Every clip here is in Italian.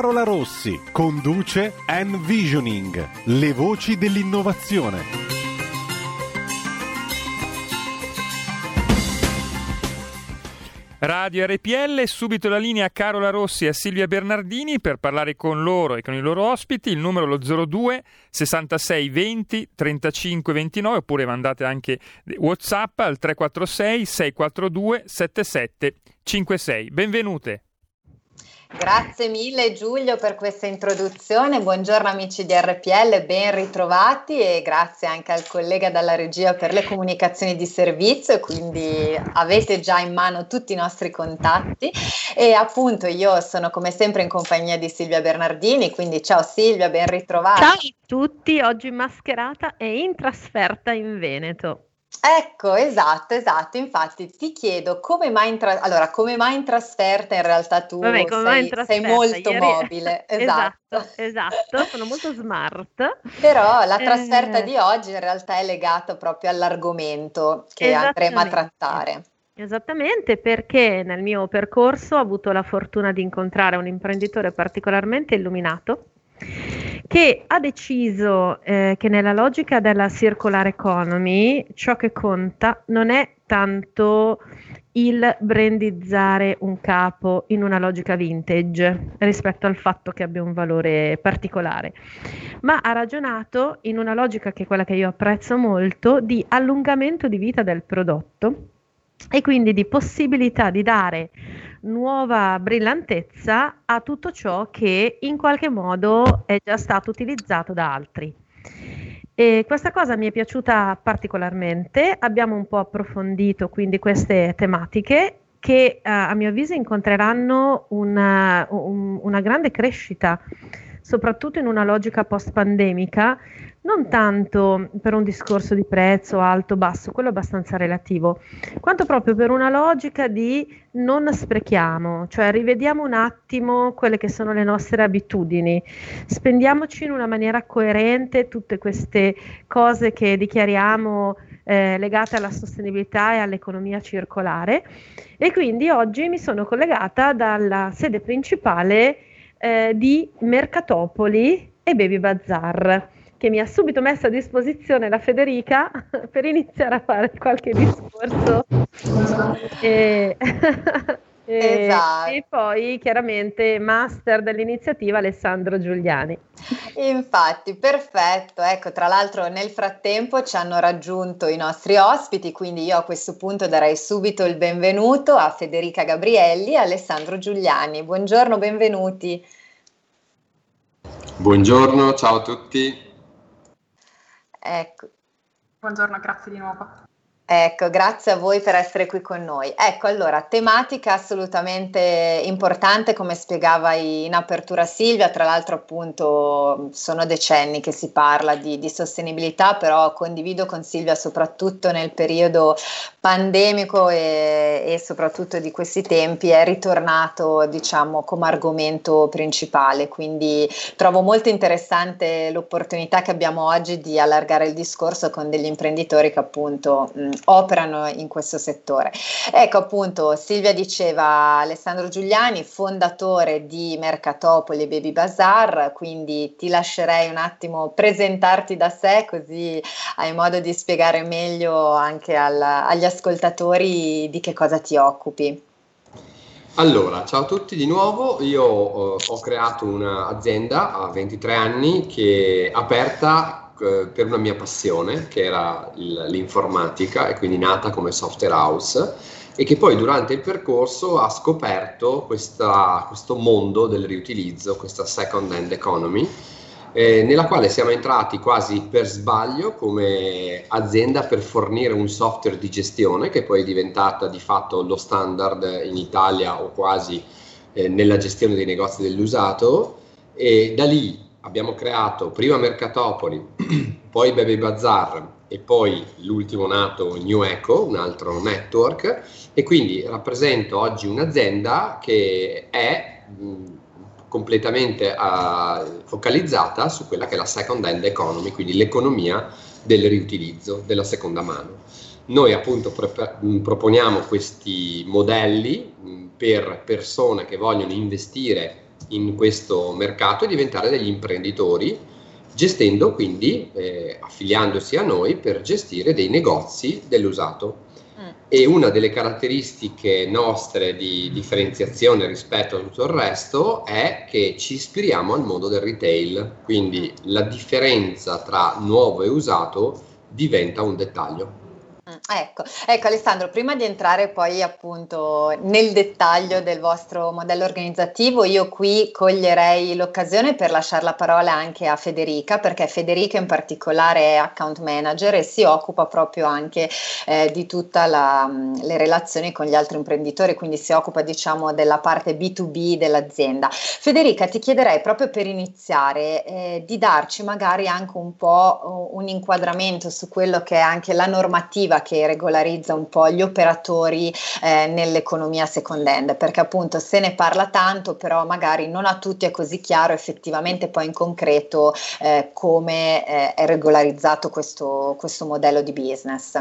Carola Rossi conduce Envisioning, le voci dell'innovazione. Radio RPL, subito la linea a Carola Rossi e a Silvia Bernardini per parlare con loro e con i loro ospiti. Il numero lo 02 66 20 35 29 oppure mandate anche WhatsApp al 346 642 77 56. Benvenute. Grazie mille Giulio per questa introduzione, buongiorno amici di RPL, ben ritrovati e grazie anche al collega dalla regia per le comunicazioni di servizio, quindi avete già in mano tutti i nostri contatti e appunto io sono come sempre in compagnia di Silvia Bernardini, quindi ciao Silvia, ben ritrovata. Ciao a tutti, oggi mascherata e in trasferta in Veneto. Ecco, esatto, esatto. Infatti ti chiedo come mai in, tra- allora, come mai in trasferta in realtà tu Vabbè, sei, sei, molto Ieri... mobile. Esatto. esatto, esatto, sono molto smart. Però la trasferta eh... di oggi in realtà è legata proprio all'argomento che andremo a trattare. Esattamente perché nel mio percorso ho avuto la fortuna di incontrare un imprenditore particolarmente illuminato che ha deciso eh, che nella logica della circular economy ciò che conta non è tanto il brandizzare un capo in una logica vintage rispetto al fatto che abbia un valore particolare, ma ha ragionato in una logica che è quella che io apprezzo molto di allungamento di vita del prodotto e quindi di possibilità di dare nuova brillantezza a tutto ciò che in qualche modo è già stato utilizzato da altri. E questa cosa mi è piaciuta particolarmente, abbiamo un po' approfondito quindi queste tematiche che uh, a mio avviso incontreranno una, un, una grande crescita, soprattutto in una logica post-pandemica, non tanto per un discorso di prezzo alto basso, quello è abbastanza relativo, quanto proprio per una logica di non sprechiamo, cioè rivediamo un attimo quelle che sono le nostre abitudini, spendiamoci in una maniera coerente tutte queste cose che dichiariamo eh, legate alla sostenibilità e all'economia circolare. E quindi oggi mi sono collegata dalla sede principale eh, di Mercatopoli e Baby Bazar che mi ha subito messo a disposizione la Federica per iniziare a fare qualche discorso. e, e, esatto. e poi chiaramente master dell'iniziativa Alessandro Giuliani. Infatti, perfetto. Ecco, tra l'altro nel frattempo ci hanno raggiunto i nostri ospiti, quindi io a questo punto darei subito il benvenuto a Federica Gabrielli e Alessandro Giuliani. Buongiorno, benvenuti. Buongiorno, ciao a tutti. Ecco. Buongiorno, grazie di nuovo. Ecco, grazie a voi per essere qui con noi. Ecco, allora, tematica assolutamente importante, come spiegava in apertura Silvia, tra l'altro appunto sono decenni che si parla di, di sostenibilità, però condivido con Silvia soprattutto nel periodo pandemico e, e, soprattutto di questi tempi è ritornato diciamo come argomento principale, quindi trovo molto interessante l'opportunità che abbiamo oggi di allargare il discorso con degli imprenditori che appunto mh, operano in questo settore. Ecco appunto Silvia diceva Alessandro Giuliani, fondatore di Mercatopoli Baby Bazar, quindi ti lascerei un attimo presentarti da sé così hai modo di spiegare meglio anche al, agli ascoltatori di che cosa ti occupi. Allora, ciao a tutti di nuovo, io uh, ho creato un'azienda a 23 anni che è aperta eh, per una mia passione, che era l'informatica, e quindi nata come software house, e che poi durante il percorso ha scoperto questa, questo mondo del riutilizzo, questa second hand economy, eh, nella quale siamo entrati quasi per sbaglio come azienda per fornire un software di gestione che poi è diventata di fatto lo standard in Italia o quasi eh, nella gestione dei negozi dell'usato e da lì abbiamo creato prima Mercatopoli, poi Baby Bazaar e poi l'ultimo nato New Eco, un altro network e quindi rappresento oggi un'azienda che è mh, completamente uh, focalizzata su quella che è la second hand economy, quindi l'economia del riutilizzo, della seconda mano. Noi appunto pre- proponiamo questi modelli mh, per persone che vogliono investire in questo mercato e diventare degli imprenditori gestendo quindi, eh, affiliandosi a noi per gestire dei negozi dell'usato. Mm. E una delle caratteristiche nostre di differenziazione rispetto a tutto il resto è che ci ispiriamo al mondo del retail, quindi la differenza tra nuovo e usato diventa un dettaglio. Mm, ecco, ecco Alessandro, prima di entrare poi appunto nel dettaglio del vostro modello organizzativo, io qui coglierei l'occasione per lasciare la parola anche a Federica, perché Federica in particolare è account manager e si occupa proprio anche eh, di tutte mm, le relazioni con gli altri imprenditori, quindi si occupa diciamo della parte B2B dell'azienda. Federica, ti chiederei proprio per iniziare eh, di darci magari anche un po' un inquadramento su quello che è anche la normativa che regolarizza un po' gli operatori eh, nell'economia second hand, perché appunto se ne parla tanto, però magari non a tutti è così chiaro effettivamente poi in concreto eh, come eh, è regolarizzato questo, questo modello di business.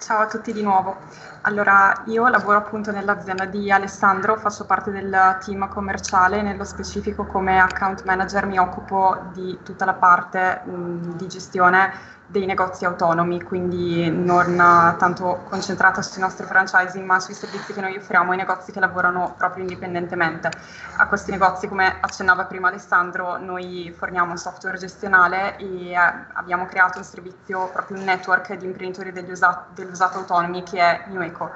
Ciao a tutti di nuovo. Allora, io lavoro appunto nell'azienda di Alessandro, faccio parte del team commerciale, nello specifico come account manager mi occupo di tutta la parte mh, di gestione dei negozi autonomi, quindi non tanto concentrata sui nostri franchising, ma sui servizi che noi offriamo ai negozi che lavorano proprio indipendentemente. A questi negozi, come accennava prima Alessandro, noi forniamo un software gestionale e eh, abbiamo creato un servizio, proprio un network di imprenditori degli usa- dell'usato autonomi che è Nueco.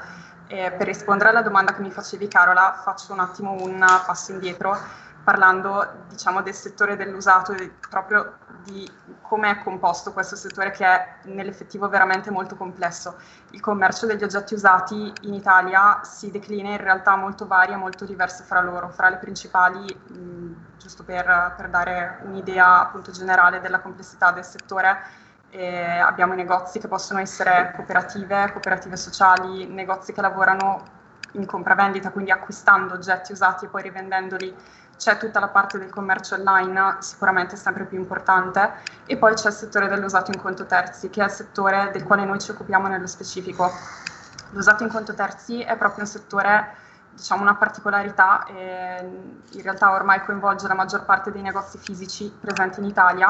E per rispondere alla domanda che mi facevi Carola, faccio un attimo un passo indietro parlando diciamo, del settore dell'usato proprio di come è composto questo settore che è nell'effettivo veramente molto complesso. Il commercio degli oggetti usati in Italia si declina in realtà molto varie, molto diverse fra loro. Fra le principali, mh, giusto per, per, dare un'idea appunto generale della complessità del settore, eh, abbiamo negozi che possono essere cooperative, cooperative sociali, negozi che lavorano in compravendita, quindi acquistando oggetti usati e poi rivendendoli c'è tutta la parte del commercio online, sicuramente sempre più importante, e poi c'è il settore dell'usato in conto terzi, che è il settore del quale noi ci occupiamo nello specifico. L'usato in conto terzi è proprio un settore, diciamo, una particolarità, e in realtà ormai coinvolge la maggior parte dei negozi fisici presenti in Italia,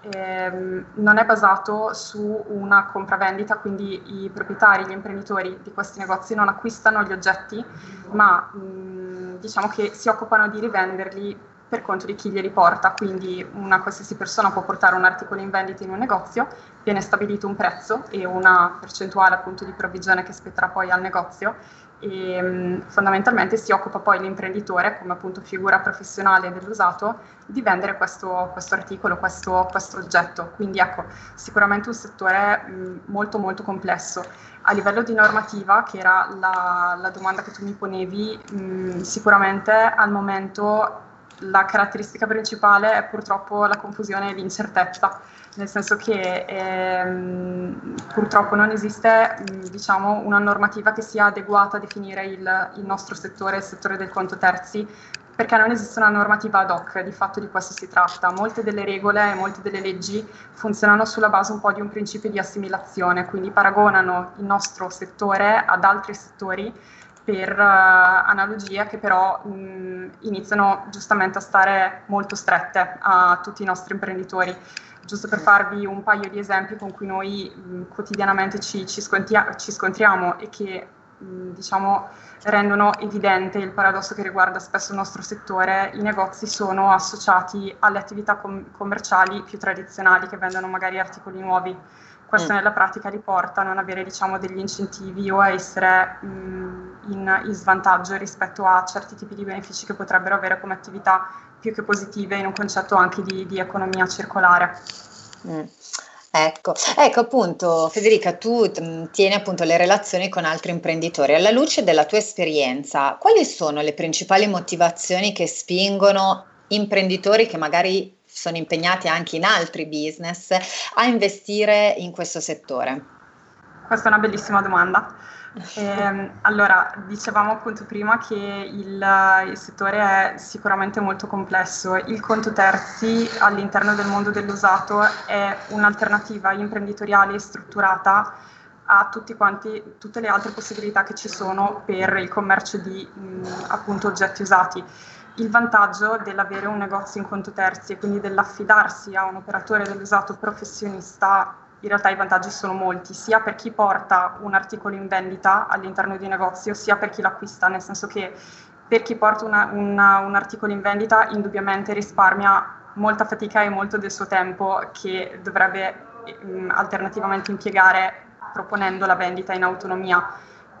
ehm, non è basato su una compravendita, quindi i proprietari, gli imprenditori di questi negozi non acquistano gli oggetti, ma mh, diciamo che si occupano di rivenderli per conto di chi glieli porta, quindi una qualsiasi persona può portare un articolo in vendita in un negozio, viene stabilito un prezzo e una percentuale appunto di provvigione che spetterà poi al negozio e um, fondamentalmente si occupa poi l'imprenditore come appunto figura professionale dell'usato di vendere questo, questo articolo, questo, questo, oggetto. Quindi ecco, sicuramente un settore um, molto molto complesso. A livello di normativa, che era la, la domanda che tu mi ponevi, um, sicuramente al momento la caratteristica principale è purtroppo la confusione e l'incertezza nel senso che ehm, purtroppo non esiste diciamo, una normativa che sia adeguata a definire il, il nostro settore, il settore del conto terzi, perché non esiste una normativa ad hoc, di fatto di questo si tratta. Molte delle regole e molte delle leggi funzionano sulla base un po' di un principio di assimilazione, quindi paragonano il nostro settore ad altri settori per uh, analogie che però mh, iniziano giustamente a stare molto strette a tutti i nostri imprenditori. Giusto per farvi un paio di esempi con cui noi mh, quotidianamente ci, ci, scontria- ci, scontriamo e che mh, diciamo, rendono evidente il paradosso che riguarda spesso il nostro settore, i negozi sono associati alle attività com- commerciali più tradizionali che vendono magari articoli nuovi questo mm. nella pratica li porta a non avere diciamo, degli incentivi o a essere mh, in, in, svantaggio rispetto a certi tipi di benefici che potrebbero avere come attività più che positive in un concetto anche di, di economia circolare. Mm. Ecco, ecco appunto Federica, tu tieni appunto le relazioni con altri imprenditori. Alla luce della tua esperienza, quali sono le principali motivazioni che spingono imprenditori che magari sono impegnati anche in altri business a investire in questo settore? Questa è una bellissima domanda. Eh, allora, dicevamo appunto prima che il, il, settore è sicuramente molto complesso. Il conto terzi all'interno del mondo dell'usato è un'alternativa imprenditoriale e strutturata a quanti, tutte le altre possibilità che ci sono per il commercio di mh, appunto oggetti usati il vantaggio dell'avere un negozio in conto terzi e quindi dell'affidarsi a un operatore dell'usato professionista, in realtà i vantaggi sono molti, sia per chi porta un articolo in vendita all'interno di un negozio, sia per chi l'acquista, nel senso che per chi porta una, una, un articolo in vendita indubbiamente risparmia molta fatica e molto del suo tempo che dovrebbe mh, alternativamente impiegare proponendo la vendita in autonomia.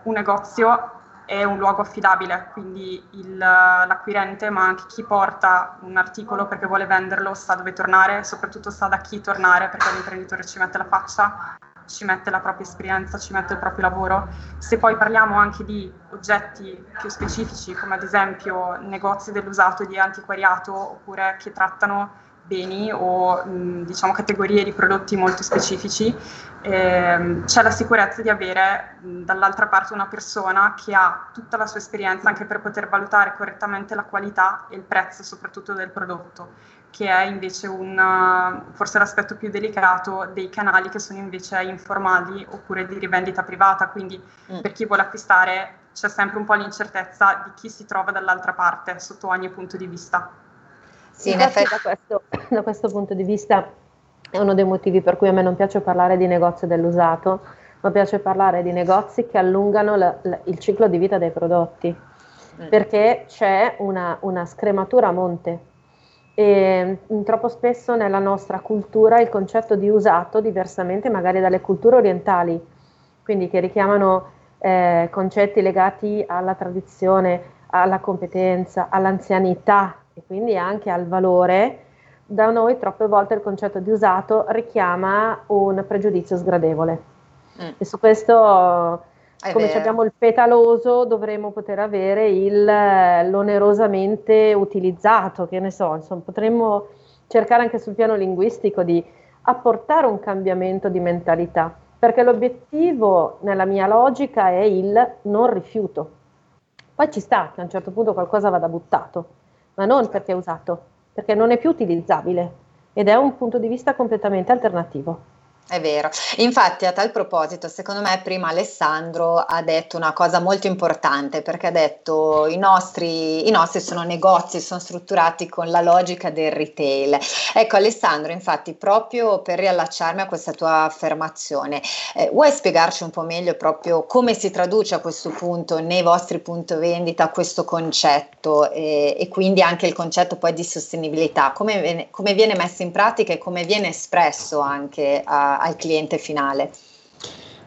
Un negozio è un luogo affidabile, quindi il, l'acquirente, ma anche chi porta un articolo perché vuole venderlo sa dove tornare, soprattutto sa da chi tornare perché l'imprenditore ci mette la faccia, ci mette la propria esperienza, ci mette il proprio lavoro. Se poi parliamo anche di oggetti più specifici, come ad esempio negozi dell'usato di antiquariato oppure che trattano beni o mh, diciamo categorie di prodotti molto specifici, ehm, c'è la sicurezza di avere mh, dall'altra parte una persona che ha tutta la sua esperienza anche per poter valutare correttamente la qualità e il prezzo soprattutto del prodotto, che è invece un, forse l'aspetto più delicato dei canali che sono invece informali oppure di rivendita privata, quindi mm. per chi vuole acquistare c'è sempre un po' l'incertezza di chi si trova dall'altra parte sotto ogni punto di vista. Sì, in effetti da questo, da questo punto di vista è uno dei motivi per cui a me non piace parlare di negozio dell'usato, ma piace parlare di negozi che allungano la, la, il ciclo di vita dei prodotti, mm. perché c'è una, una, scrematura a monte. E mm, troppo spesso nella nostra cultura il concetto di usato, diversamente magari dalle culture orientali, quindi che richiamano eh, concetti legati alla tradizione, alla competenza, all'anzianità, e quindi anche al valore, da noi troppe volte il concetto di usato richiama un pregiudizio sgradevole. Mm. E su questo, È come abbiamo il petaloso, dovremmo poter avere il, l'onerosamente utilizzato, che ne so, insomma, potremmo cercare anche sul piano linguistico di apportare un cambiamento di mentalità, perché l'obiettivo nella mia logica è il non rifiuto. Poi ci sta che a un certo punto qualcosa vada buttato, ma non perché è usato, perché non è più utilizzabile ed è un punto di vista completamente alternativo. È vero, infatti a tal proposito, secondo me prima Alessandro ha detto una cosa molto importante perché ha detto i nostri, i nostri sono negozi, sono strutturati con la logica del retail. Ecco Alessandro, infatti proprio per riallacciarmi a questa tua affermazione, eh, vuoi spiegarci un po' meglio proprio come si traduce a questo punto nei vostri punti vendita questo concetto eh, e quindi anche il concetto poi di sostenibilità, come come viene messo in pratica e come viene espresso anche a al cliente finale?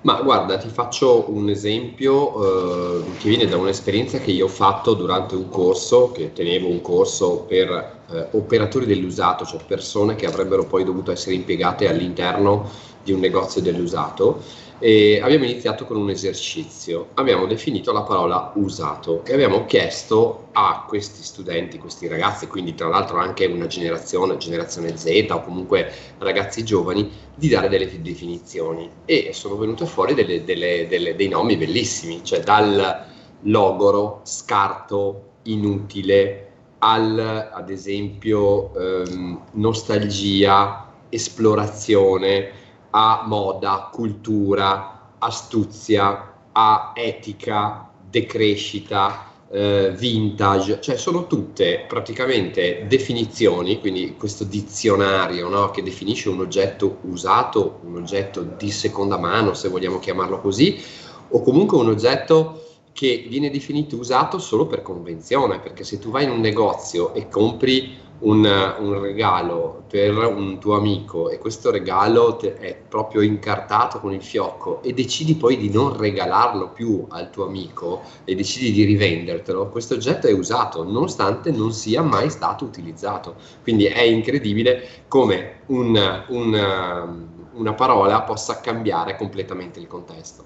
Ma guarda, ti faccio un esempio eh, che viene da un'esperienza che io ho fatto durante un corso, che tenevo un corso per eh, operatori dell'usato, cioè persone che avrebbero poi dovuto essere impiegate all'interno di un negozio dell'usato e abbiamo iniziato con un esercizio. Abbiamo definito la parola usato e abbiamo chiesto a questi studenti, questi ragazzi, quindi tra l'altro anche una generazione, generazione Z o comunque ragazzi giovani, di dare delle definizioni e sono venute fuori delle, delle, delle, dei nomi bellissimi, cioè dal logoro, scarto, inutile, al ad esempio ehm, nostalgia, esplorazione a moda, cultura, astuzia, a etica, decrescita, eh, vintage, cioè sono tutte praticamente definizioni, quindi questo dizionario no, che definisce un oggetto usato, un oggetto di seconda mano, se vogliamo chiamarlo così, o comunque un oggetto che viene definito usato solo per convenzione, perché se tu vai in un negozio e compri un, un, regalo per un tuo amico e questo regalo è proprio incartato con il fiocco e decidi poi di non regalarlo più al tuo amico e decidi di rivendertelo, questo oggetto è usato nonostante non sia mai stato utilizzato. Quindi è incredibile come un, un, una parola possa cambiare completamente il contesto.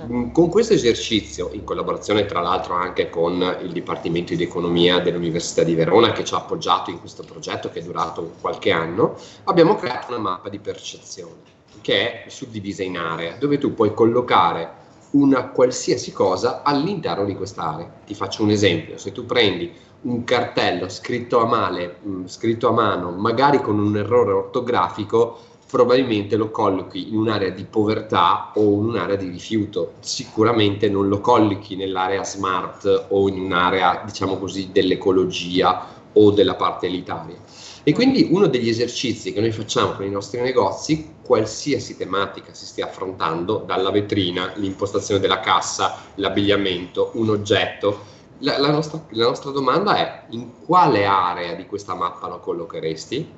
Mm, con questo esercizio, in collaborazione tra l'altro anche con il Dipartimento di Economia dell'Università di Verona che ci ha appoggiato in questo progetto che è durato qualche anno, abbiamo creato una mappa di percezione che è suddivisa in aree dove tu puoi collocare una qualsiasi cosa all'interno di quest'area. Ti faccio un esempio, se tu prendi un cartello scritto a, male, mh, scritto a mano, magari con un errore ortografico, probabilmente lo collochi in un'area di povertà o in un'area di rifiuto. Sicuramente non lo collochi nell'area smart o in un'area, diciamo così, dell'ecologia o della parte elitaria. E quindi uno degli esercizi che noi facciamo con i nostri negozi, qualsiasi tematica si stia affrontando, dalla vetrina, l'impostazione della cassa, l'abbigliamento, un oggetto, la, la, nostra, la nostra domanda è in quale area di questa mappa lo collocheresti?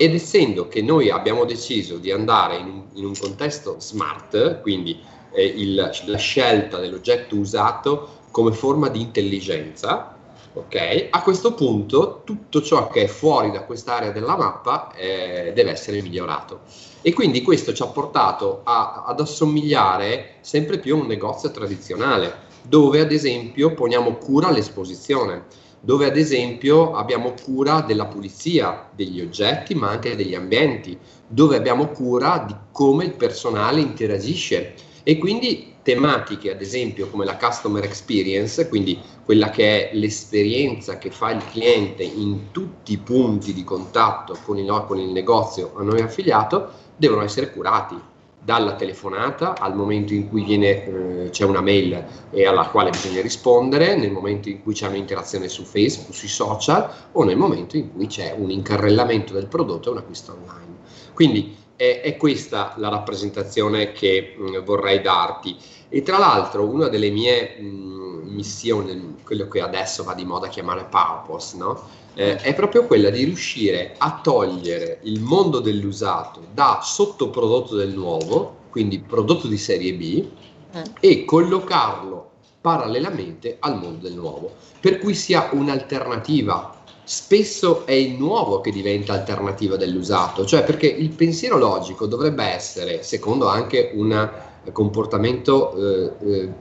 Ed essendo che noi abbiamo deciso di andare in un, in un contesto smart, quindi eh, il, la scelta dell'oggetto usato come forma di intelligenza, ok? A questo punto tutto ciò che è fuori da quest'area della mappa eh, deve essere migliorato. E quindi questo ci ha portato a, ad assomigliare sempre più a un negozio tradizionale, dove ad esempio poniamo cura all'esposizione dove ad esempio abbiamo cura della pulizia degli oggetti ma anche degli ambienti, dove abbiamo cura di come il personale interagisce. E quindi tematiche ad esempio come la customer experience, quindi quella che è l'esperienza che fa il cliente in tutti i punti di contatto con il, con il negozio a noi affiliato, devono essere curati dalla telefonata al momento in cui viene, eh, c'è una mail e alla quale bisogna rispondere, nel momento in cui c'è un'interazione su Facebook, sui social o nel momento in cui c'è un incarrellamento del prodotto e un acquisto online. Quindi è, è questa la rappresentazione che mh, mm, vorrei darti. E tra l'altro una delle mie mh, mm, missioni, quello che adesso va di moda chiamare purpose, no? Eh, è proprio quella di riuscire a togliere il mondo dell'usato da sottoprodotto del nuovo, quindi prodotto di serie B, eh. e collocarlo parallelamente al mondo del nuovo, per cui sia un'alternativa. Spesso è il nuovo che diventa alternativa dell'usato, cioè perché il pensiero logico dovrebbe essere, secondo anche un comportamento eh, eh,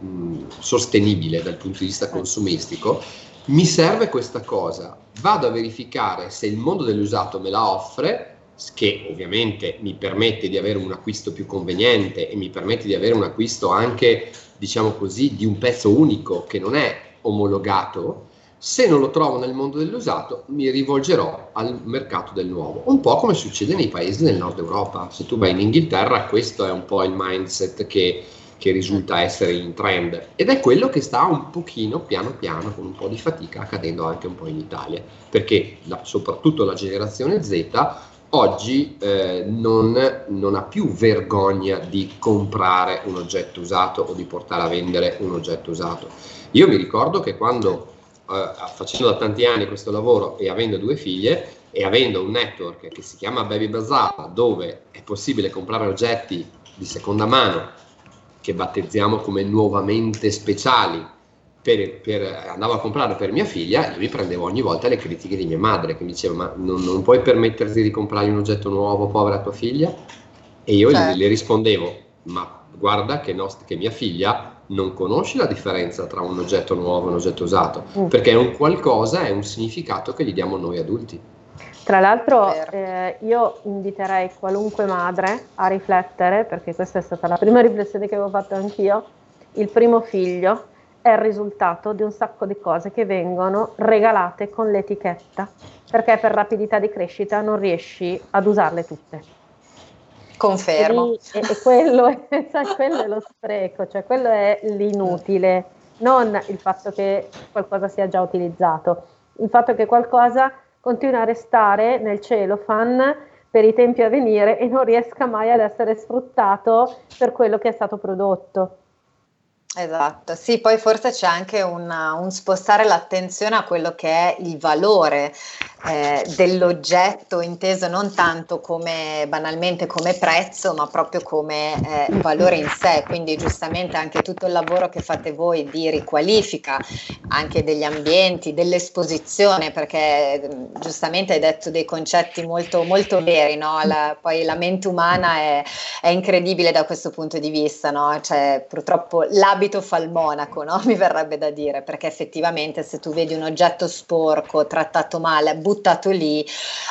sostenibile dal punto di vista eh. consumistico, mi serve questa cosa, vado a verificare se il mondo dell'usato me la offre, che ovviamente mi permette di avere un acquisto più conveniente e mi permette di avere un acquisto anche, diciamo così, di un pezzo unico che non è omologato. Se non lo trovo nel mondo dell'usato, mi rivolgerò al mercato del nuovo, un po' come succede nei paesi del nord Europa. Se tu vai in Inghilterra, questo è un po' il mindset che che risulta essere in trend ed è quello che sta un pochino piano piano con un po' di fatica accadendo anche un po' in Italia perché la, soprattutto la generazione Z oggi eh, non, non, ha più vergogna di comprare un oggetto usato o di portare a vendere un oggetto usato. Io mi ricordo che quando eh, facendo da tanti anni questo lavoro e avendo due figlie e avendo un network che si chiama Baby Bazaar dove è possibile comprare oggetti di seconda mano che battezziamo come nuovamente speciali, per, per, andavo a comprare per mia figlia, io mi prendevo ogni volta le critiche di mia madre che mi diceva ma non, non puoi permetterti di comprare un oggetto nuovo, povera tua figlia? E io certo. le, le, rispondevo ma guarda che, nost- che, mia figlia non conosce la differenza tra un oggetto nuovo e un oggetto usato, mm. perché è un qualcosa, è un significato che gli diamo noi adulti. Tra l'altro eh, io inviterei qualunque madre a riflettere, perché questa è stata la prima riflessione che avevo fatto anch'io, il primo figlio è il risultato di un sacco di cose che vengono regalate con l'etichetta, perché per rapidità di crescita non riesci ad usarle tutte. Confermo. E, e quello, è, quello è lo spreco, cioè quello è l'inutile, non il fatto che qualcosa sia già utilizzato, il fatto che qualcosa continua a restare nel cielo fan per i tempi a venire e non riesca mai ad essere sfruttato per quello che è stato prodotto. Esatto, sì, poi forse c'è anche una, un spostare l'attenzione a quello che è il valore eh, dell'oggetto inteso non tanto come banalmente come prezzo, ma proprio come eh, valore in sé. Quindi giustamente anche tutto il lavoro che fate voi di riqualifica anche degli ambienti, dell'esposizione, perché giustamente hai detto dei concetti molto, molto veri, no? la, poi la mente umana è, è, incredibile da questo punto di vista, no? cioè, purtroppo l'abito fa il monaco, no? mi verrebbe da dire, perché effettivamente se tu vedi un oggetto sporco, trattato male, buttato lì,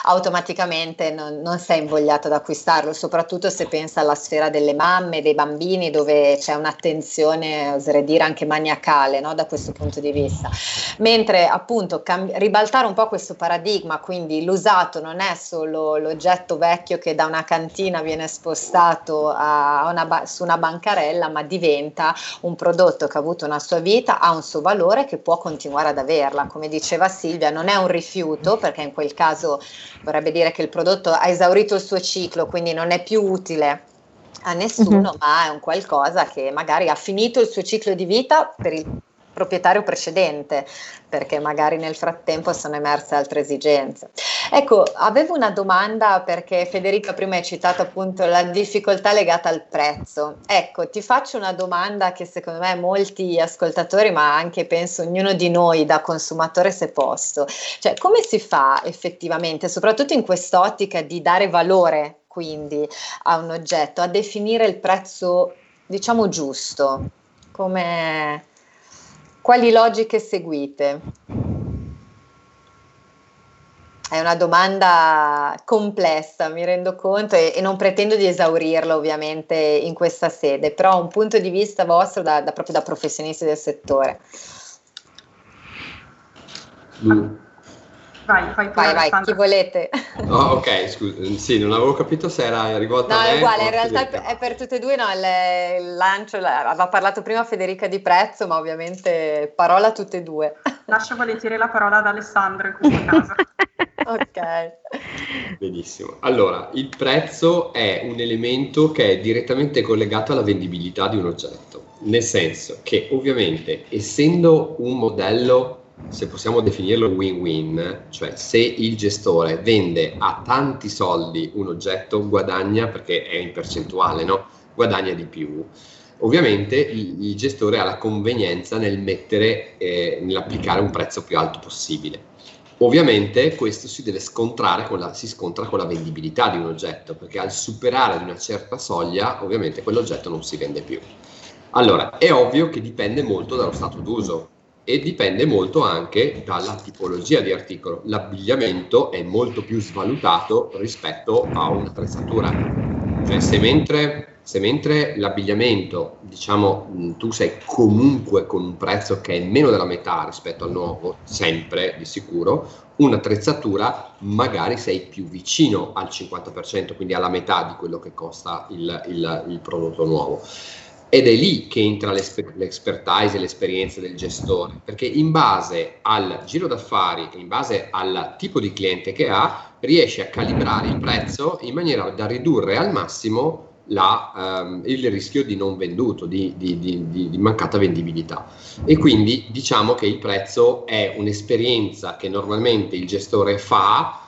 automaticamente non, non sei invogliato ad acquistarlo, soprattutto se pensa alla sfera delle mamme, dei bambini, dove c'è un'attenzione, oserei dire, anche maniacale no? da questo punto di vista. Mentre appunto cam- ribaltare un po' questo paradigma, quindi l'usato non è solo l'oggetto vecchio che da una cantina viene spostato una ba- su una bancarella, ma diventa un prodotto che ha avuto una sua vita, ha un suo valore che può continuare ad averla. Come diceva Silvia, non è un rifiuto perché in quel caso vorrebbe dire che il prodotto ha esaurito il suo ciclo, quindi non è più utile a nessuno, uh-huh. ma è un qualcosa che magari ha finito il suo ciclo di vita per il proprietario precedente, perché magari nel frattempo sono emerse altre esigenze. Ecco, avevo una domanda perché Federica prima hai citato appunto la difficoltà legata al prezzo. Ecco, ti faccio una domanda che secondo me molti ascoltatori, ma anche penso ognuno di noi da consumatore se posto, cioè come si fa effettivamente, soprattutto in quest'ottica di dare valore quindi a un oggetto, a definire il prezzo diciamo giusto? Come, quali logiche seguite? È una domanda complessa, mi rendo conto, e, e, non pretendo di esaurirla ovviamente in questa sede, però un punto di vista vostro da, da proprio da professionisti del settore. Mm. Vai, fai vai, vai, chi volete. Oh, ok, scusa, sì, non avevo capito se era rivolta no, a me. No, è uguale, in realtà è per tutte e due, no, il, il lancio, aveva parlato prima Federica di prezzo, ma ovviamente parola a tutte e due. Lascio volentieri la parola ad Alessandro in questo caso. ok. Benissimo. Allora, il prezzo è un elemento che è direttamente collegato alla vendibilità di un oggetto, nel senso che ovviamente essendo un modello se possiamo definirlo win-win, cioè se il gestore vende a tanti soldi un oggetto, guadagna perché è in percentuale, no? guadagna di più. Ovviamente il, il gestore ha la convenienza nel mettere, eh, nell'applicare un prezzo più alto possibile. Ovviamente questo si deve scontrare con la, si scontra con la vendibilità di un oggetto, perché al superare di una certa soglia, ovviamente quell'oggetto non si vende più. Allora, è ovvio che dipende molto dallo stato d'uso e dipende molto anche dalla tipologia di articolo. L'abbigliamento è molto più svalutato rispetto a un'attrezzatura. Cioè se mentre, se mentre l'abbigliamento, diciamo, tu sei comunque con un prezzo che è meno della metà rispetto al nuovo, sempre di sicuro, un'attrezzatura magari sei più vicino al 50%, quindi alla metà di quello che costa il, il, il prodotto nuovo. Ed è lì che entra l'esper- l'expertise e l'esperienza del gestore, perché in base al giro d'affari, in base al tipo di cliente che ha, riesce a calibrare il prezzo in maniera da ridurre al massimo la, um, il rischio di non venduto, di, di, di, di, mancata vendibilità. E quindi diciamo che il prezzo è un'esperienza che normalmente il gestore fa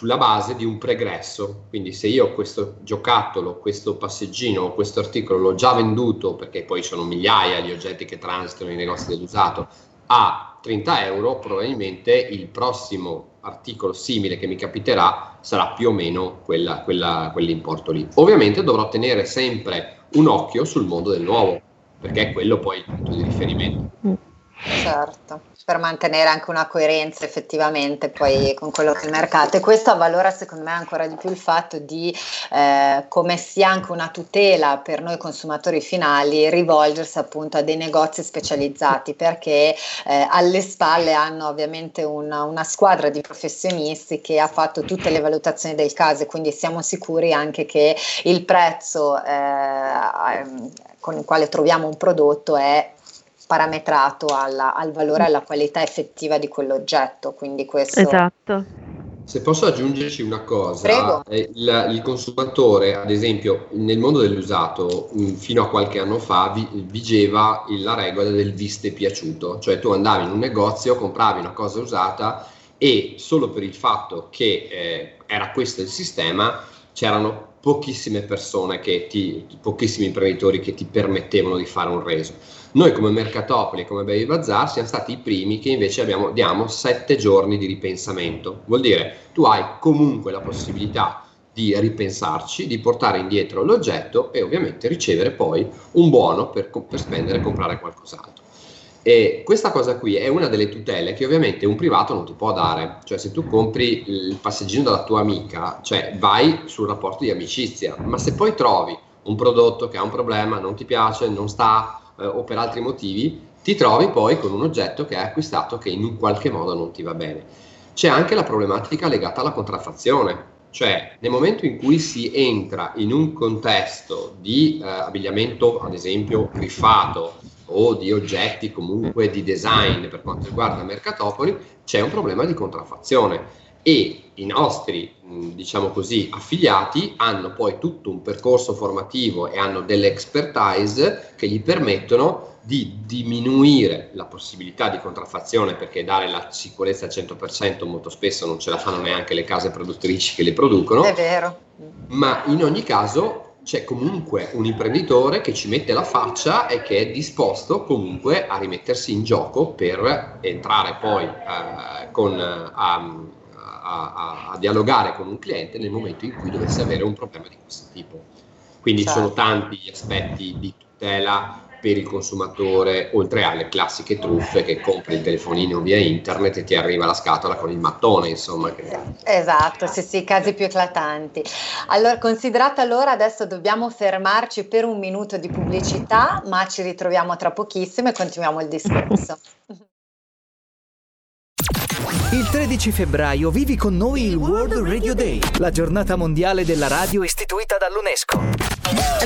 sulla base di un pregresso. Quindi se io questo giocattolo, questo passeggino, questo articolo l'ho già venduto, perché poi sono migliaia gli oggetti che transitano nei negozi dell'usato, a 30 euro, probabilmente il prossimo articolo simile che mi capiterà sarà più o meno quella, quella, quell'importo lì. Ovviamente dovrò tenere sempre un occhio sul mondo del nuovo, perché è quello poi il punto di riferimento. Certo per mantenere anche una coerenza effettivamente poi con quello che è il mercato. E questo avvalora secondo me ancora di più il fatto di eh, come sia anche una tutela per noi consumatori finali rivolgersi appunto a dei negozi specializzati perché eh, alle spalle hanno ovviamente una, una, squadra di professionisti che ha fatto tutte le valutazioni del caso e quindi siamo sicuri anche che il prezzo eh, con il quale troviamo un prodotto è parametrato alla, al valore e alla qualità effettiva di quell'oggetto. Quindi questo esatto. Se posso aggiungerci una cosa, il, il, consumatore, ad esempio, nel mondo dell'usato, mm, fino a qualche anno fa, vi, vigeva la regola del viste piaciuto, cioè tu andavi in un negozio, compravi una cosa usata e solo per il fatto che eh, era questo il sistema, c'erano pochissime persone, che ti, pochissimi imprenditori che ti permettevano di fare un reso noi come Mercatopoli, come Baby Bazaar, siamo stati i primi che invece abbiamo, diamo sette giorni di ripensamento. Vuol dire tu hai comunque la possibilità di ripensarci, di portare indietro l'oggetto e ovviamente ricevere poi un buono per, per spendere e comprare qualcos'altro. E questa cosa qui è una delle tutele che ovviamente un privato non ti può dare, cioè se tu compri il passeggino dalla tua amica, cioè vai sul rapporto di amicizia, ma se poi trovi un prodotto che ha un problema, non ti piace, non sta eh, o per altri motivi, ti trovi poi con un oggetto che hai acquistato che in un qualche modo non ti va bene. C'è anche la problematica legata alla contraffazione, cioè nel momento in cui si entra in un contesto di eh, abbigliamento, ad esempio, griffato o di oggetti comunque di design per quanto riguarda Mercatopoli, c'è un problema di contraffazione e i nostri, diciamo così, affiliati hanno poi tutto un percorso formativo e hanno delle expertise che gli permettono di diminuire la possibilità di contraffazione perché dare la sicurezza al 100% molto spesso non ce la fanno neanche le case produttrici che le producono. È vero. Ma in ogni caso c'è comunque un imprenditore che ci mette la faccia e che è disposto comunque a rimettersi in gioco per entrare poi eh, con... Um, a, a, a, dialogare con un cliente nel momento in cui dovesse avere un problema di questo tipo. Quindi certo. sono tanti gli aspetti di tutela per il consumatore, oltre alle classiche truffe che compri il telefonino via internet e ti arriva la scatola con il mattone, insomma. Che... Esatto, sì, sì, casi più eclatanti. Allora, considerata l'ora, adesso dobbiamo fermarci per un minuto di pubblicità, ma ci ritroviamo tra pochissimo e continuiamo il discorso. Il 13 febbraio vivi con noi il World Radio Day, la giornata mondiale della radio istituita dall'UNESCO.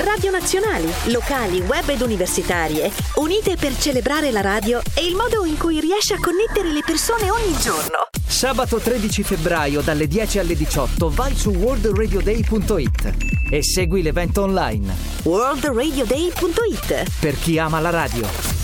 Radio nazionali, locali, web ed universitarie, unite per celebrare la radio e il modo in cui riesce a connettere le persone ogni giorno. Sabato 13 febbraio dalle 10 alle 18 vai su worldradioday.it e segui l'evento online. worldradioday.it Per chi ama la radio.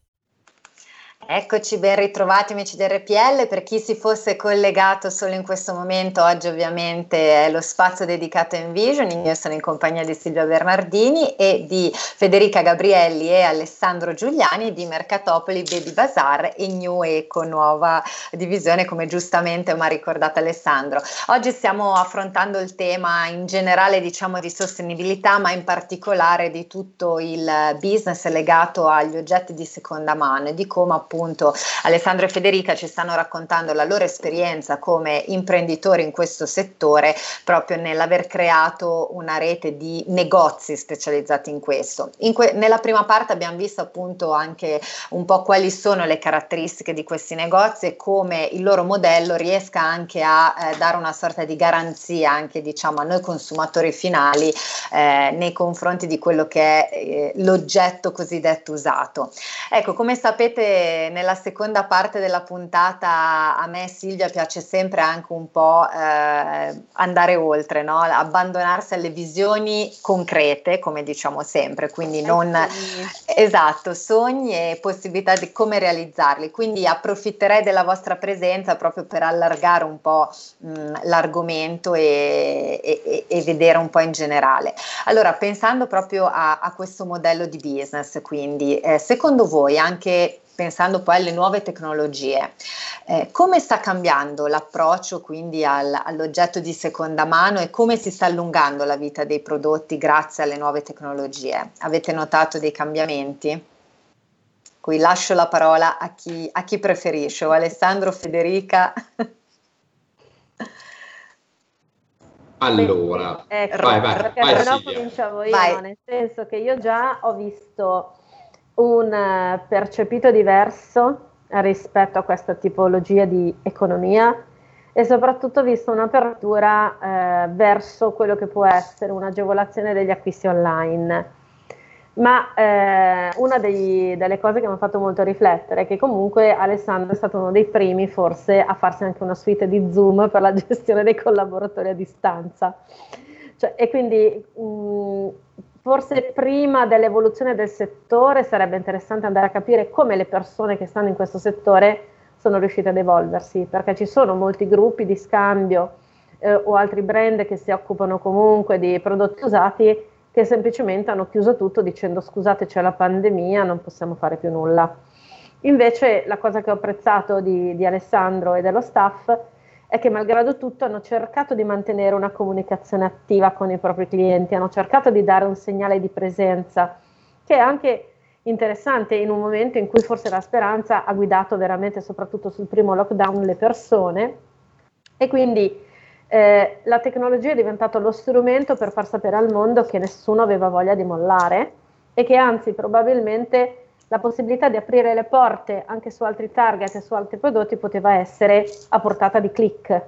Eccoci, ben ritrovati amici di RPL. Per chi si fosse collegato solo in questo momento, oggi ovviamente è lo spazio dedicato a Envision. Io sono in compagnia di Silvia Bernardini e di Federica Gabrielli e Alessandro Giuliani di Mercatopoli, Baby Bazar e New Eco, nuova divisione come giustamente mi ha ricordato Alessandro. Oggi stiamo affrontando il tema in generale diciamo di sostenibilità, ma in particolare di tutto il business legato agli oggetti di seconda mano e di come appunto appunto Alessandro e Federica ci stanno raccontando la loro esperienza come imprenditori in questo settore, proprio nell'aver creato una rete di negozi specializzati in questo. In que- nella prima parte abbiamo visto appunto anche un po' quali sono le caratteristiche di questi negozi e come il loro modello riesca anche a eh, dare una sorta di garanzia anche diciamo a noi consumatori finali eh, nei confronti di quello che è eh, l'oggetto cosiddetto usato. Ecco, come sapete nella seconda parte della puntata a me Silvia piace sempre anche un po' eh, andare oltre, no? abbandonarsi alle visioni concrete, come diciamo sempre, quindi non esatto, sogni e possibilità di come realizzarli. Quindi approfitterei della vostra presenza proprio per allargare un po' mh, l'argomento e, e, e, vedere un po' in generale. Allora, pensando proprio a, a questo modello di business, quindi eh, secondo voi anche pensando poi alle nuove tecnologie. Eh, come sta cambiando l'approccio quindi al, all'oggetto di seconda mano e come si sta allungando la vita dei prodotti grazie alle nuove tecnologie? Avete notato dei cambiamenti? Qui lascio la parola a chi, a chi preferisce, o Alessandro, Federica. Allora, ecco, vai, vai, vai, se no cominciavo io, vai. nel senso che io già ho visto un eh, percepito diverso rispetto a questa tipologia di economia e soprattutto visto un'apertura eh, verso quello che può essere un'agevolazione degli acquisti online. Ma eh, una dei, delle cose che mi ha fatto molto riflettere è che comunque Alessandro è stato uno dei primi forse a farsi anche una suite di Zoom per la gestione dei collaboratori a distanza. Cioè, e quindi mh, forse prima dell'evoluzione del settore sarebbe interessante andare a capire come le persone che stanno in questo settore sono riuscite ad evolversi, perché ci sono molti gruppi di scambio eh, o altri brand che si occupano comunque di prodotti usati che semplicemente hanno chiuso tutto dicendo scusate c'è la pandemia, non possiamo fare più nulla. Invece la cosa che ho apprezzato di, di Alessandro e dello staff è che malgrado tutto hanno cercato di mantenere una comunicazione attiva con i propri clienti, hanno cercato di dare un segnale di presenza, che è anche interessante in un momento in cui forse la speranza ha guidato veramente, soprattutto sul primo lockdown, le persone. E quindi eh, la tecnologia è diventata lo strumento per far sapere al mondo che nessuno aveva voglia di mollare e che anzi probabilmente la possibilità di aprire le porte anche su altri target e su altri prodotti poteva essere a portata di click.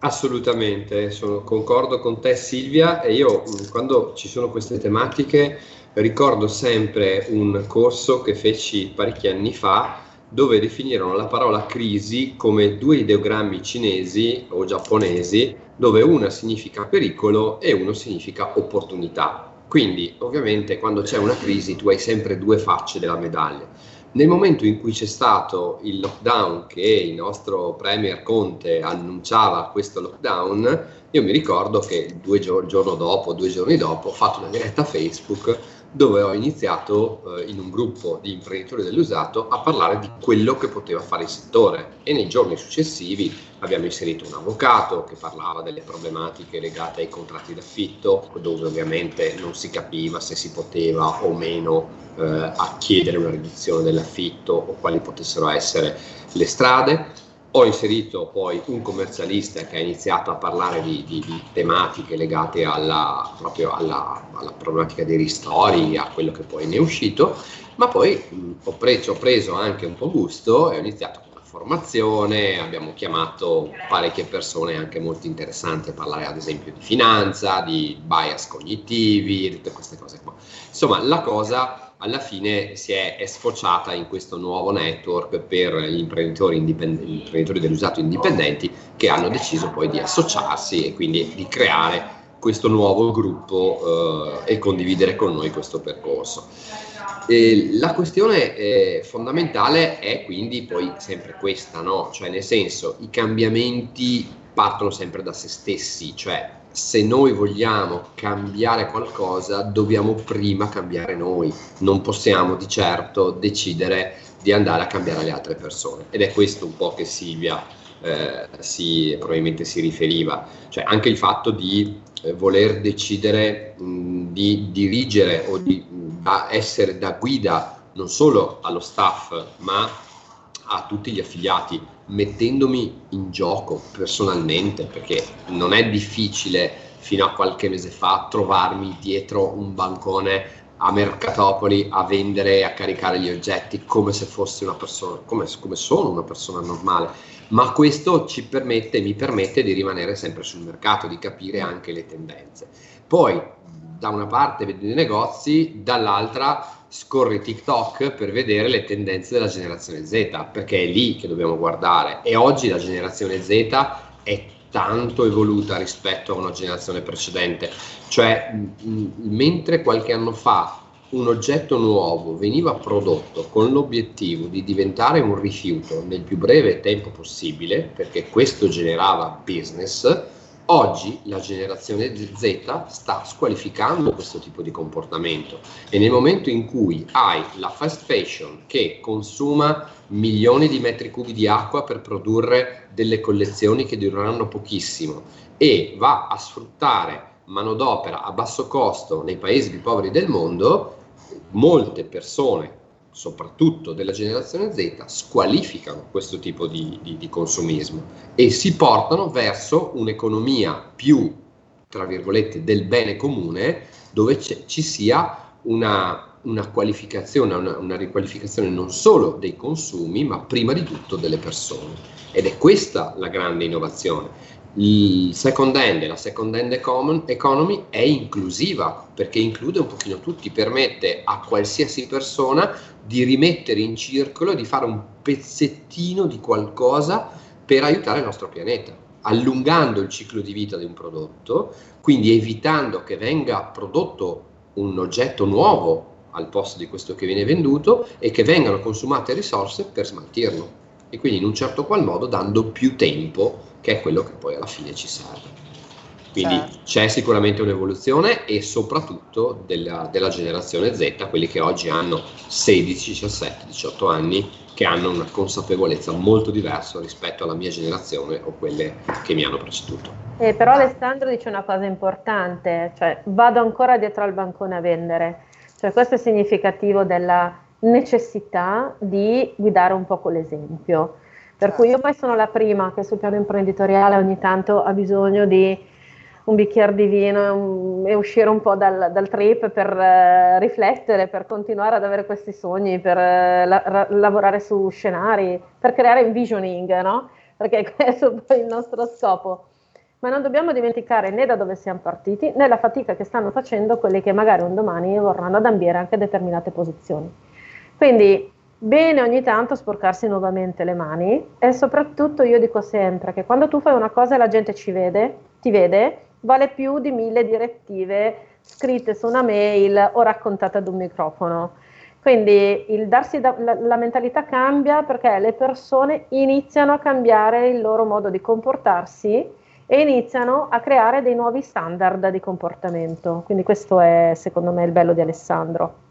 Assolutamente, sono, concordo con te Silvia e io mm, quando ci sono queste tematiche ricordo sempre un corso che feci parecchi anni fa dove definirono la parola crisi come due ideogrammi cinesi o giapponesi dove una significa pericolo e uno significa opportunità. Quindi ovviamente quando c'è una crisi tu hai sempre due facce della medaglia. Nel momento in cui c'è stato il lockdown che il nostro Premier Conte annunciava questo lockdown, io mi ricordo che due giorni dopo, due giorni dopo, ho fatto una diretta Facebook dove ho iniziato eh, in un gruppo di imprenditori dell'usato a parlare di quello che poteva fare il settore. E nei giorni successivi abbiamo inserito un avvocato che parlava delle problematiche legate ai contratti d'affitto dove ovviamente non si capiva se si poteva o meno eh, a chiedere una riduzione dell'affitto o quali potessero essere le strade ho inserito poi un commercialista che ha iniziato a parlare di, di, di tematiche legate alla, proprio alla, alla, problematica dei ristori, a quello che poi ne è uscito, ma poi mh, ho, preso, ho preso anche un po' gusto e ho iniziato con la formazione, abbiamo chiamato parecchie persone anche molto interessanti a parlare ad esempio di finanza, di bias cognitivi, tutte queste cose qua. Insomma, la cosa alla fine si è, è, sfociata in questo nuovo network per gli imprenditori, indipend- gli imprenditori dell'usato indipendenti che hanno deciso poi di associarsi e quindi di creare questo nuovo gruppo eh, e condividere con noi questo percorso. E la questione eh, fondamentale è quindi poi sempre questa, no? cioè nel senso i cambiamenti partono sempre da se stessi, cioè se noi vogliamo cambiare qualcosa dobbiamo prima cambiare noi, non possiamo di certo decidere di andare a cambiare le altre persone. Ed è questo un po' che Silvia eh, si, probabilmente si riferiva, cioè anche il fatto di eh, voler decidere mh, di dirigere o di da essere da guida non solo allo staff ma a tutti gli affiliati mettendomi in gioco personalmente, perché non è difficile fino a qualche mese fa trovarmi dietro un bancone a Mercatopoli a vendere e a caricare gli oggetti come se fossi una persona, come, come sono una persona normale. Ma questo ci permette, mi permette di rimanere sempre sul mercato, di capire anche le tendenze. Poi, da una parte vedo i negozi, dall'altra scorri TikTok per vedere le tendenze della generazione Z, perché è lì che dobbiamo guardare. E oggi la generazione Z è tanto evoluta rispetto a una generazione precedente. Cioè, m- mentre qualche anno fa un oggetto nuovo veniva prodotto con l'obiettivo di diventare un rifiuto nel più breve tempo possibile, perché questo generava business, oggi la generazione Z sta squalificando questo tipo di comportamento e nel momento in cui hai la fast fashion che consuma milioni di metri cubi di acqua per produrre delle collezioni che dureranno pochissimo e va a sfruttare manodopera a basso costo nei paesi più poveri del mondo, molte persone, soprattutto della generazione Z, squalificano questo tipo di, di, di consumismo e si portano verso un'economia più, tra virgolette, del bene comune, dove ci sia una, una qualificazione, una, una, riqualificazione non solo dei consumi, ma prima di tutto delle persone. Ed è questa la grande innovazione il second hand la second hand economy è inclusiva perché include un pochino tutti, permette a qualsiasi persona di rimettere in circolo di fare un pezzettino di qualcosa per aiutare il nostro pianeta, allungando il ciclo di vita di un prodotto, quindi evitando che venga prodotto un oggetto nuovo al posto di questo che viene venduto e che vengano consumate risorse per smaltirlo. E quindi in un certo qual modo dando più tempo che è quello che poi alla fine ci serve. Quindi certo. c'è sicuramente un'evoluzione e soprattutto della, della, generazione Z, quelli che oggi hanno 16, 17, 18 anni, che hanno una consapevolezza molto diversa rispetto alla mia generazione o quelle che mi hanno preceduto. Eh, però Alessandro dice una cosa importante, cioè vado ancora dietro al bancone a vendere, cioè questo è significativo della necessità di guidare un po' con l'esempio. Per cui io poi sono la prima che sul piano imprenditoriale ogni tanto ha bisogno di un bicchiere di vino e uscire un po' dal, dal trip per uh, riflettere, per continuare ad avere questi sogni, per uh, la, ra- lavorare su scenari, per creare envisioning, no? Perché questo è poi il nostro scopo. Ma non dobbiamo dimenticare né da dove siamo partiti, né la fatica che stanno facendo quelli che magari un domani vorranno adambire anche determinate posizioni. Quindi bene ogni tanto sporcarsi nuovamente le mani e soprattutto io dico sempre che quando tu fai una cosa e la gente ci vede, ti vede, vale più di mille direttive scritte su una mail o raccontate ad un microfono. Quindi da, la, la, mentalità cambia perché le persone iniziano a cambiare il loro modo di comportarsi e iniziano a creare dei nuovi standard di comportamento. Quindi questo è secondo me il bello di Alessandro.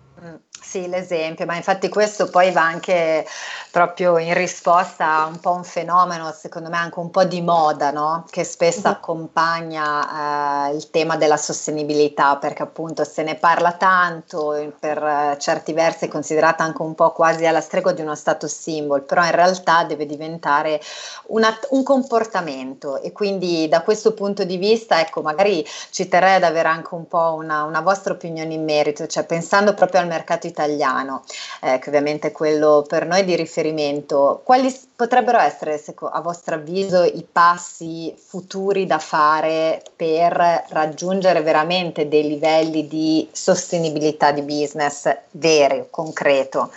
Sì, l'esempio, ma infatti questo poi va anche proprio in risposta a un po' un fenomeno, secondo me anche un po' di moda, no? che spesso accompagna eh, il tema della sostenibilità, perché appunto se ne parla tanto, per eh, certi versi è considerata anche un po' quasi alla stregua di uno status symbol, però in realtà deve diventare una, un comportamento e quindi da questo punto di vista, ecco, magari ci terrei ad avere anche un po' una, una vostra opinione in merito, cioè pensando proprio al mercato italiano italiano, eh, che ovviamente è quello per noi di riferimento, quali potrebbero essere, a vostro avviso, i passi futuri da fare per raggiungere veramente dei livelli di sostenibilità di business veri, concreto?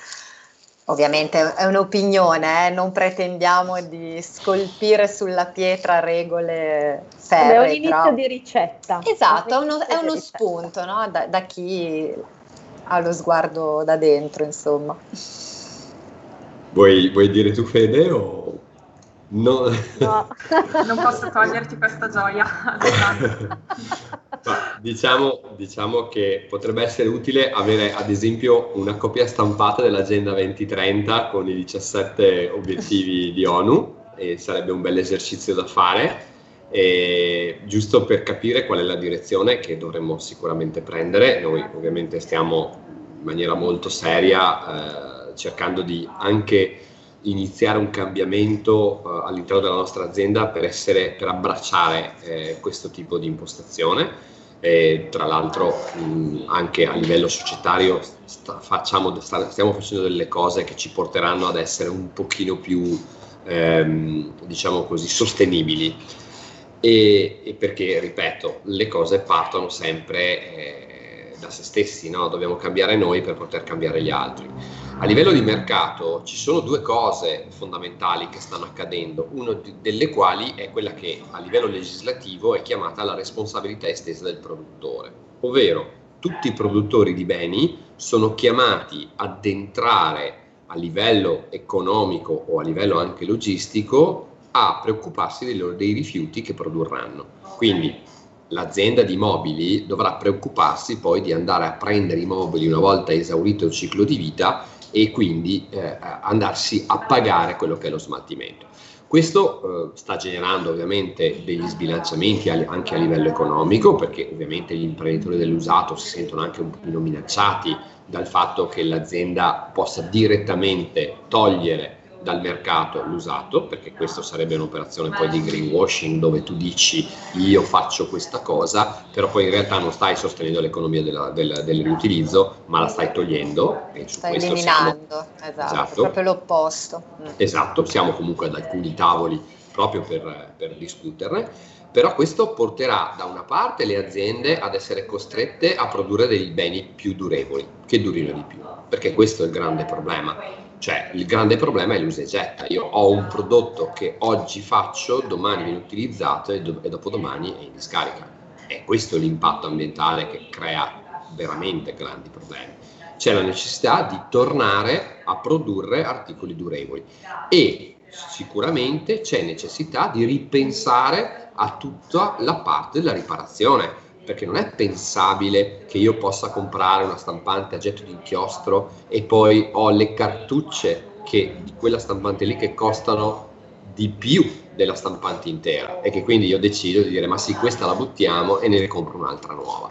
Ovviamente è un'opinione, eh? non pretendiamo di scolpire sulla pietra regole ferree. È un inizio però... di ricetta. Esatto, è uno, è uno spunto no? da, da, chi ha lo sguardo da dentro, insomma. Vuoi, vuoi dire tu Fede o... No. no. non posso toglierti questa gioia. diciamo, diciamo, che potrebbe essere utile avere ad esempio una copia stampata dell'Agenda 2030 con i 17 obiettivi di ONU e sarebbe un bel esercizio da fare. E giusto per capire qual è la direzione che dovremmo sicuramente prendere. Noi ovviamente stiamo in maniera molto seria eh, cercando di anche iniziare un cambiamento eh, all'interno della nostra azienda per, essere, per abbracciare eh, questo tipo di impostazione. E, tra l'altro mh, anche a livello societario sta, facciamo, sta, stiamo facendo delle cose che ci porteranno ad essere un pochino più ehm, diciamo così sostenibili e, e, perché ripeto le cose partono sempre eh, da se stessi, no? dobbiamo cambiare noi per poter cambiare gli altri. A livello di mercato ci sono due cose fondamentali che stanno accadendo, una delle quali è quella che a livello legislativo è chiamata la responsabilità estesa del produttore, ovvero tutti i produttori di beni sono chiamati ad entrare a livello economico o a livello anche logistico a preoccuparsi dei, loro, dei rifiuti che produrranno. Quindi l'azienda di mobili dovrà preoccuparsi poi di andare a prendere i mobili una volta esaurito il ciclo di vita e quindi eh, andarsi a pagare quello che è lo smaltimento. Questo eh, sta generando ovviamente degli sbilanciamenti anche a livello economico perché ovviamente gli imprenditori dell'usato si sentono anche un pochino minacciati dal fatto che l'azienda possa direttamente togliere dal mercato l'usato, perché questa sarebbe un'operazione poi di greenwashing dove tu dici io faccio questa cosa, però poi in realtà non stai sostenendo l'economia della, del, del, riutilizzo, ma la stai togliendo. E stai eliminando, siamo, esatto, esatto, proprio l'opposto. Mm. Esatto, siamo comunque ad alcuni tavoli proprio per, per discuterne però questo porterà da una parte le aziende ad essere costrette a produrre dei beni più durevoli, che durino di più, perché questo è il grande problema cioè, il grande problema è l'usa e getta. Io ho un prodotto che oggi faccio, domani viene utilizzato e, do- e dopodomani è in discarica. E questo è l'impatto ambientale che crea veramente grandi problemi. C'è la necessità di tornare a produrre articoli durevoli e sicuramente c'è necessità di ripensare a tutta la parte della riparazione perché non è pensabile che io possa comprare una stampante a getto di inchiostro e poi ho le cartucce che, di quella stampante lì che costano di più della stampante intera e che quindi io decido di dire ma sì questa la buttiamo e ne ricompro un'altra nuova.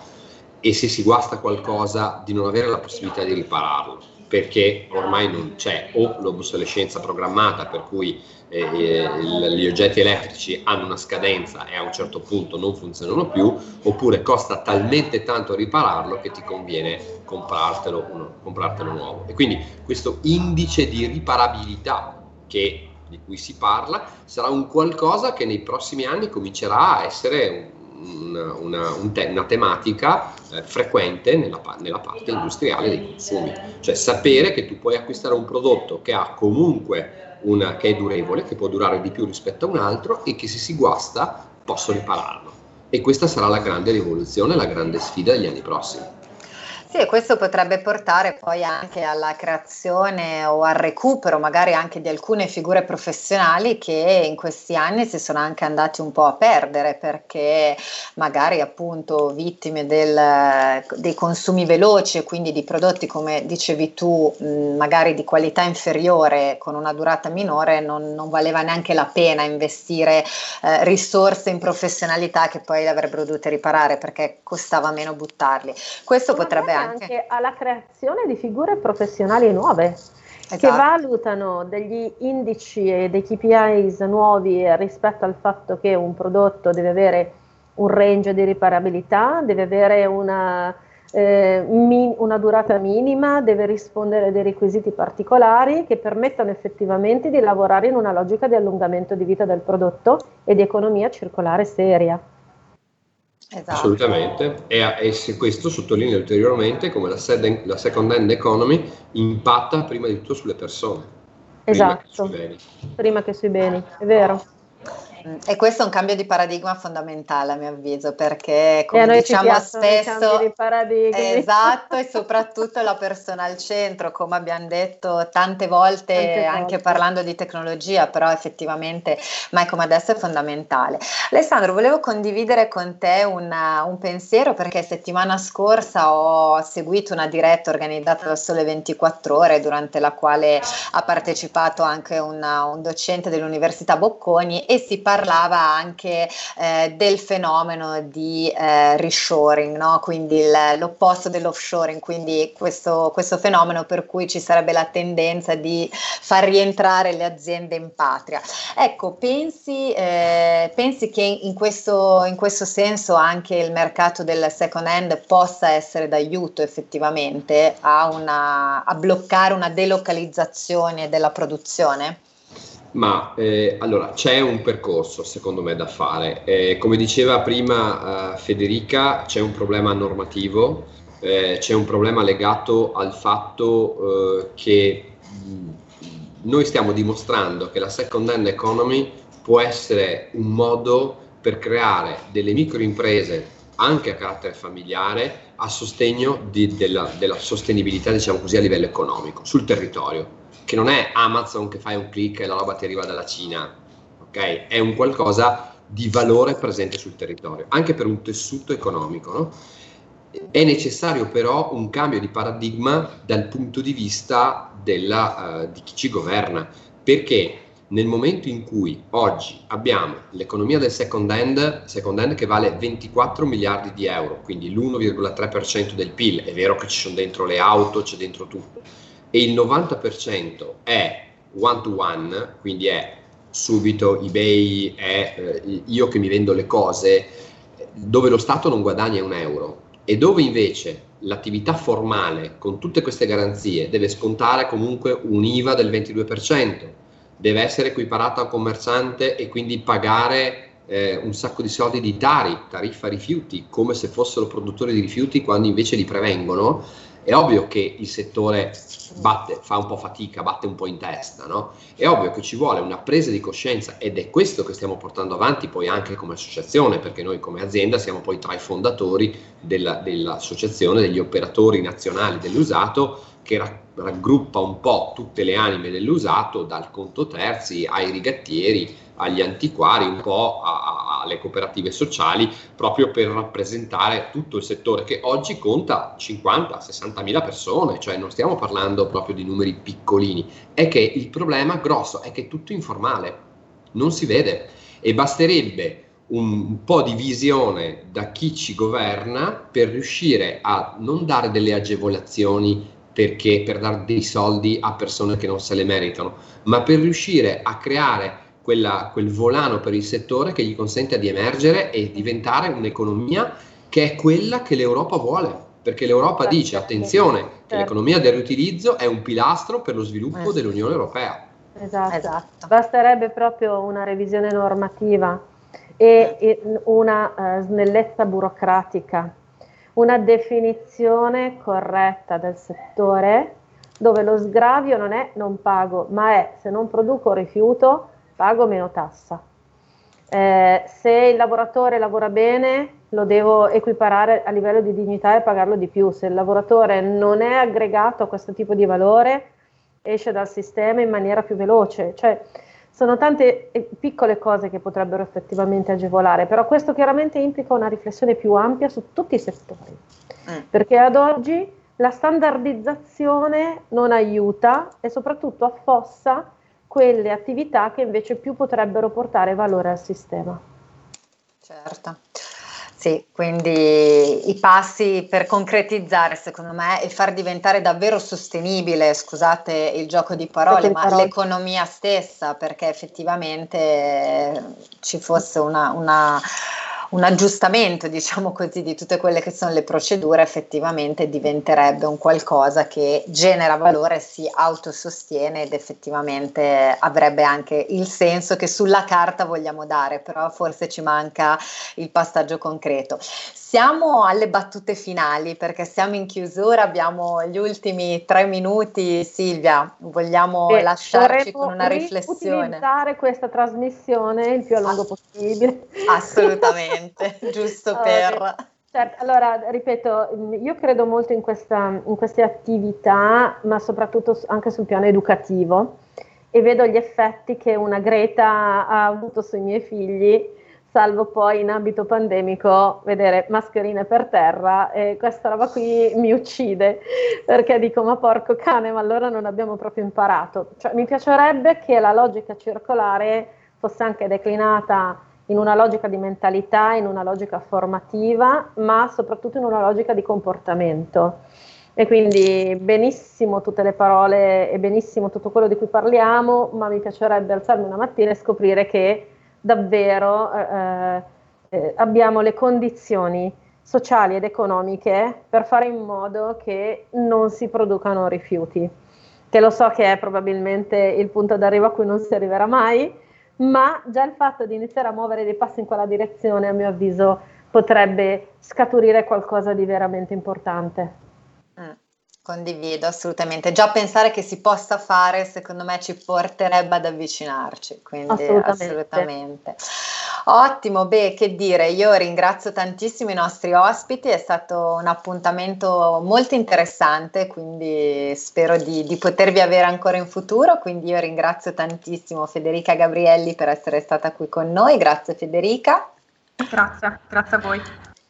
E se si guasta qualcosa di non avere la possibilità di ripararlo perché ormai non c'è o l'obsolescenza programmata per cui eh, gli oggetti elettrici hanno una scadenza e a un certo punto non funzionano più, oppure costa talmente tanto ripararlo che ti conviene comprartelo, uno, comprartelo nuovo. E quindi questo indice di riparabilità che, di cui si parla sarà un qualcosa che nei prossimi anni comincerà a essere un, una, una, un te- una tematica eh, frequente nella, nella, parte industriale dei consumi, cioè sapere che tu puoi acquistare un prodotto che ha comunque una, che è durevole, che può durare di più rispetto a un altro e che se si guasta posso ripararlo. E questa sarà la grande rivoluzione, la grande sfida degli anni prossimi. Sì, e questo potrebbe portare poi anche alla creazione o al recupero magari anche di alcune figure professionali che in questi anni si sono anche andati un po' a perdere perché magari appunto vittime del, dei consumi veloci e quindi di prodotti come dicevi tu magari di qualità inferiore con una durata minore non, non valeva neanche la pena investire eh, risorse in professionalità che poi avrebbero dovuto riparare perché costava meno buttarli. Questo potrebbe anche anche alla creazione di figure professionali nuove esatto. che valutano degli indici e dei KPIs nuovi rispetto al fatto che un prodotto deve avere un range di riparabilità, deve avere una, eh, min- una durata minima, deve rispondere a dei requisiti particolari che permettano effettivamente di lavorare in una logica di allungamento di vita del prodotto e di economia circolare seria. Esatto. Assolutamente, e, e, questo sottolinea ulteriormente come la, la, second hand economy impatta prima di tutto sulle persone. Esatto, prima che sui beni, prima che sui beni è vero. E questo è un cambio di paradigma fondamentale a mio avviso, perché come diciamo spesso, esatto, e soprattutto la persona al centro, come abbiamo detto tante volte, tante anche volte. parlando di tecnologia, però effettivamente mai come adesso è fondamentale. Alessandro, volevo condividere con te una, un pensiero perché settimana scorsa ho seguito una diretta organizzata da Sole 24 Ore, durante la quale ha partecipato anche una, un docente dell'Università Bocconi e si parla parlava anche eh, del fenomeno di eh, reshoring, no? quindi il, l'opposto dell'offshoring, quindi questo, questo, fenomeno per cui ci sarebbe la tendenza di far rientrare le aziende in patria. Ecco, pensi, eh, pensi che in questo, in questo senso anche il mercato del second hand possa essere d'aiuto effettivamente a, una, a bloccare una delocalizzazione della produzione? Ma eh, allora c'è un percorso secondo me da fare. Eh, come diceva prima eh, Federica, c'è un problema normativo eh, c'è un problema legato al fatto eh, che mh, noi stiamo dimostrando che la second hand economy può essere un modo per creare delle microimprese anche a carattere familiare a sostegno di, della, della, sostenibilità diciamo così a livello economico sul territorio che non è Amazon che fai un clic e la roba ti arriva dalla Cina ok è un qualcosa di valore presente sul territorio anche per un tessuto economico no? è necessario però un cambio di paradigma dal punto di vista della, uh, di chi ci governa perché nel momento in cui oggi abbiamo l'economia del second hand, second hand che vale 24 miliardi di euro, quindi l'1,3% del PIL, è vero che ci sono dentro le auto, c'è dentro tutto, e il 90% è one to one, quindi è subito eBay, è eh, io che mi vendo le cose, dove lo Stato non guadagna un euro. E dove invece l'attività formale con tutte queste garanzie deve scontare comunque un IVA del 22%, deve essere equiparato a commerciante e quindi pagare eh, un sacco di soldi di tari, tariffa rifiuti, come se fossero produttori di rifiuti quando invece li prevengono, è ovvio che il settore batte, fa un po' fatica, batte un po' in testa, no? È ovvio che ci vuole una presa di coscienza ed è questo che stiamo portando avanti poi anche come associazione, perché noi come azienda siamo poi tra i fondatori della, dell'associazione degli operatori nazionali dell'usato che raggruppa un po' tutte le anime dell'usato, dal conto terzi ai rigattieri, agli antiquari, un po' a, a, alle cooperative sociali, proprio per rappresentare tutto il settore che oggi conta 50-60 mila persone, cioè non stiamo parlando proprio di numeri piccolini, è che il problema grosso è che è tutto informale, non si vede. E basterebbe un po' di visione da chi ci governa per riuscire a non dare delle agevolazioni perché per dare dei soldi a persone che non se le meritano, ma per riuscire a creare quella, quel volano per il settore che gli consente di emergere e diventare un'economia che è quella che l'Europa vuole. Perché l'Europa certo. dice, attenzione, certo. che l'economia del riutilizzo è un pilastro per lo sviluppo eh. dell'Unione Europea. Esatto. esatto. basterebbe proprio una revisione normativa e, e una uh, snellezza burocratica una definizione corretta del settore dove lo sgravio non è non pago, ma è se non produco rifiuto pago meno tassa. Eh, se il lavoratore lavora bene lo devo equiparare a livello di dignità e pagarlo di più. Se il lavoratore non è aggregato a questo tipo di valore esce dal sistema in maniera più veloce. Cioè, sono tante eh, piccole cose che potrebbero effettivamente agevolare, però questo chiaramente implica una riflessione più ampia su tutti i settori, mm. perché ad oggi la standardizzazione non aiuta e soprattutto affossa quelle attività che invece più potrebbero portare valore al sistema. Certo. Sì, quindi i passi per concretizzare, secondo me, e far diventare davvero sostenibile, scusate il gioco di parole, ma parole. l'economia stessa, perché effettivamente ci fosse una, una un aggiustamento, diciamo così, di tutte quelle che sono le procedure, effettivamente diventerebbe un qualcosa che genera valore, si autosostiene ed effettivamente avrebbe anche il senso che sulla carta vogliamo dare, però forse ci manca il passaggio concreto. Siamo alle battute finali perché siamo in chiusura, abbiamo gli ultimi tre minuti. Silvia, vogliamo Beh, lasciarci con una riflessione? utilizzare questa trasmissione il più a lungo possibile. Assolutamente, giusto per... Certo, allora ripeto, io credo molto in, questa, in queste attività, ma soprattutto anche sul piano educativo e vedo gli effetti che una Greta ha avuto sui miei figli salvo poi in ambito pandemico vedere mascherine per terra e questa roba qui mi uccide perché dico ma porco cane ma allora non abbiamo proprio imparato. Cioè, mi piacerebbe che la logica circolare fosse anche declinata in una logica di mentalità, in una logica formativa ma soprattutto in una logica di comportamento. E quindi benissimo tutte le parole e benissimo tutto quello di cui parliamo ma mi piacerebbe alzarmi una mattina e scoprire che davvero eh, eh, abbiamo le condizioni sociali ed economiche per fare in modo che non si producano rifiuti, che lo so che è probabilmente il punto d'arrivo a cui non si arriverà mai, ma già il fatto di iniziare a muovere dei passi in quella direzione, a mio avviso, potrebbe scaturire qualcosa di veramente importante. Condivido assolutamente. Già pensare che si possa fare, secondo me, ci porterebbe ad avvicinarci. Quindi assolutamente. assolutamente. Ottimo, beh, che dire, io ringrazio tantissimo i nostri ospiti, è stato un appuntamento molto interessante, quindi spero di, di potervi avere ancora in futuro. Quindi io ringrazio tantissimo Federica Gabrielli per essere stata qui con noi. Grazie Federica. Grazie, grazie a voi.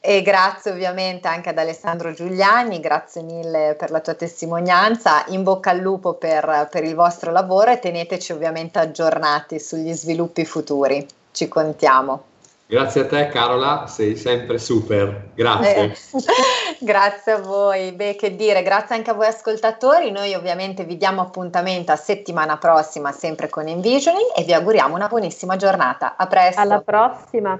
E grazie ovviamente anche ad Alessandro Giuliani, grazie mille per la tua testimonianza, in bocca al lupo per, per il vostro lavoro e teneteci ovviamente aggiornati sugli sviluppi futuri, ci contiamo. Grazie a te Carola, sei sempre super, grazie. Eh, grazie a voi, beh che dire, grazie anche a voi ascoltatori, noi ovviamente vi diamo appuntamento a settimana prossima sempre con Envisioning e vi auguriamo una buonissima giornata, a presto. Alla prossima.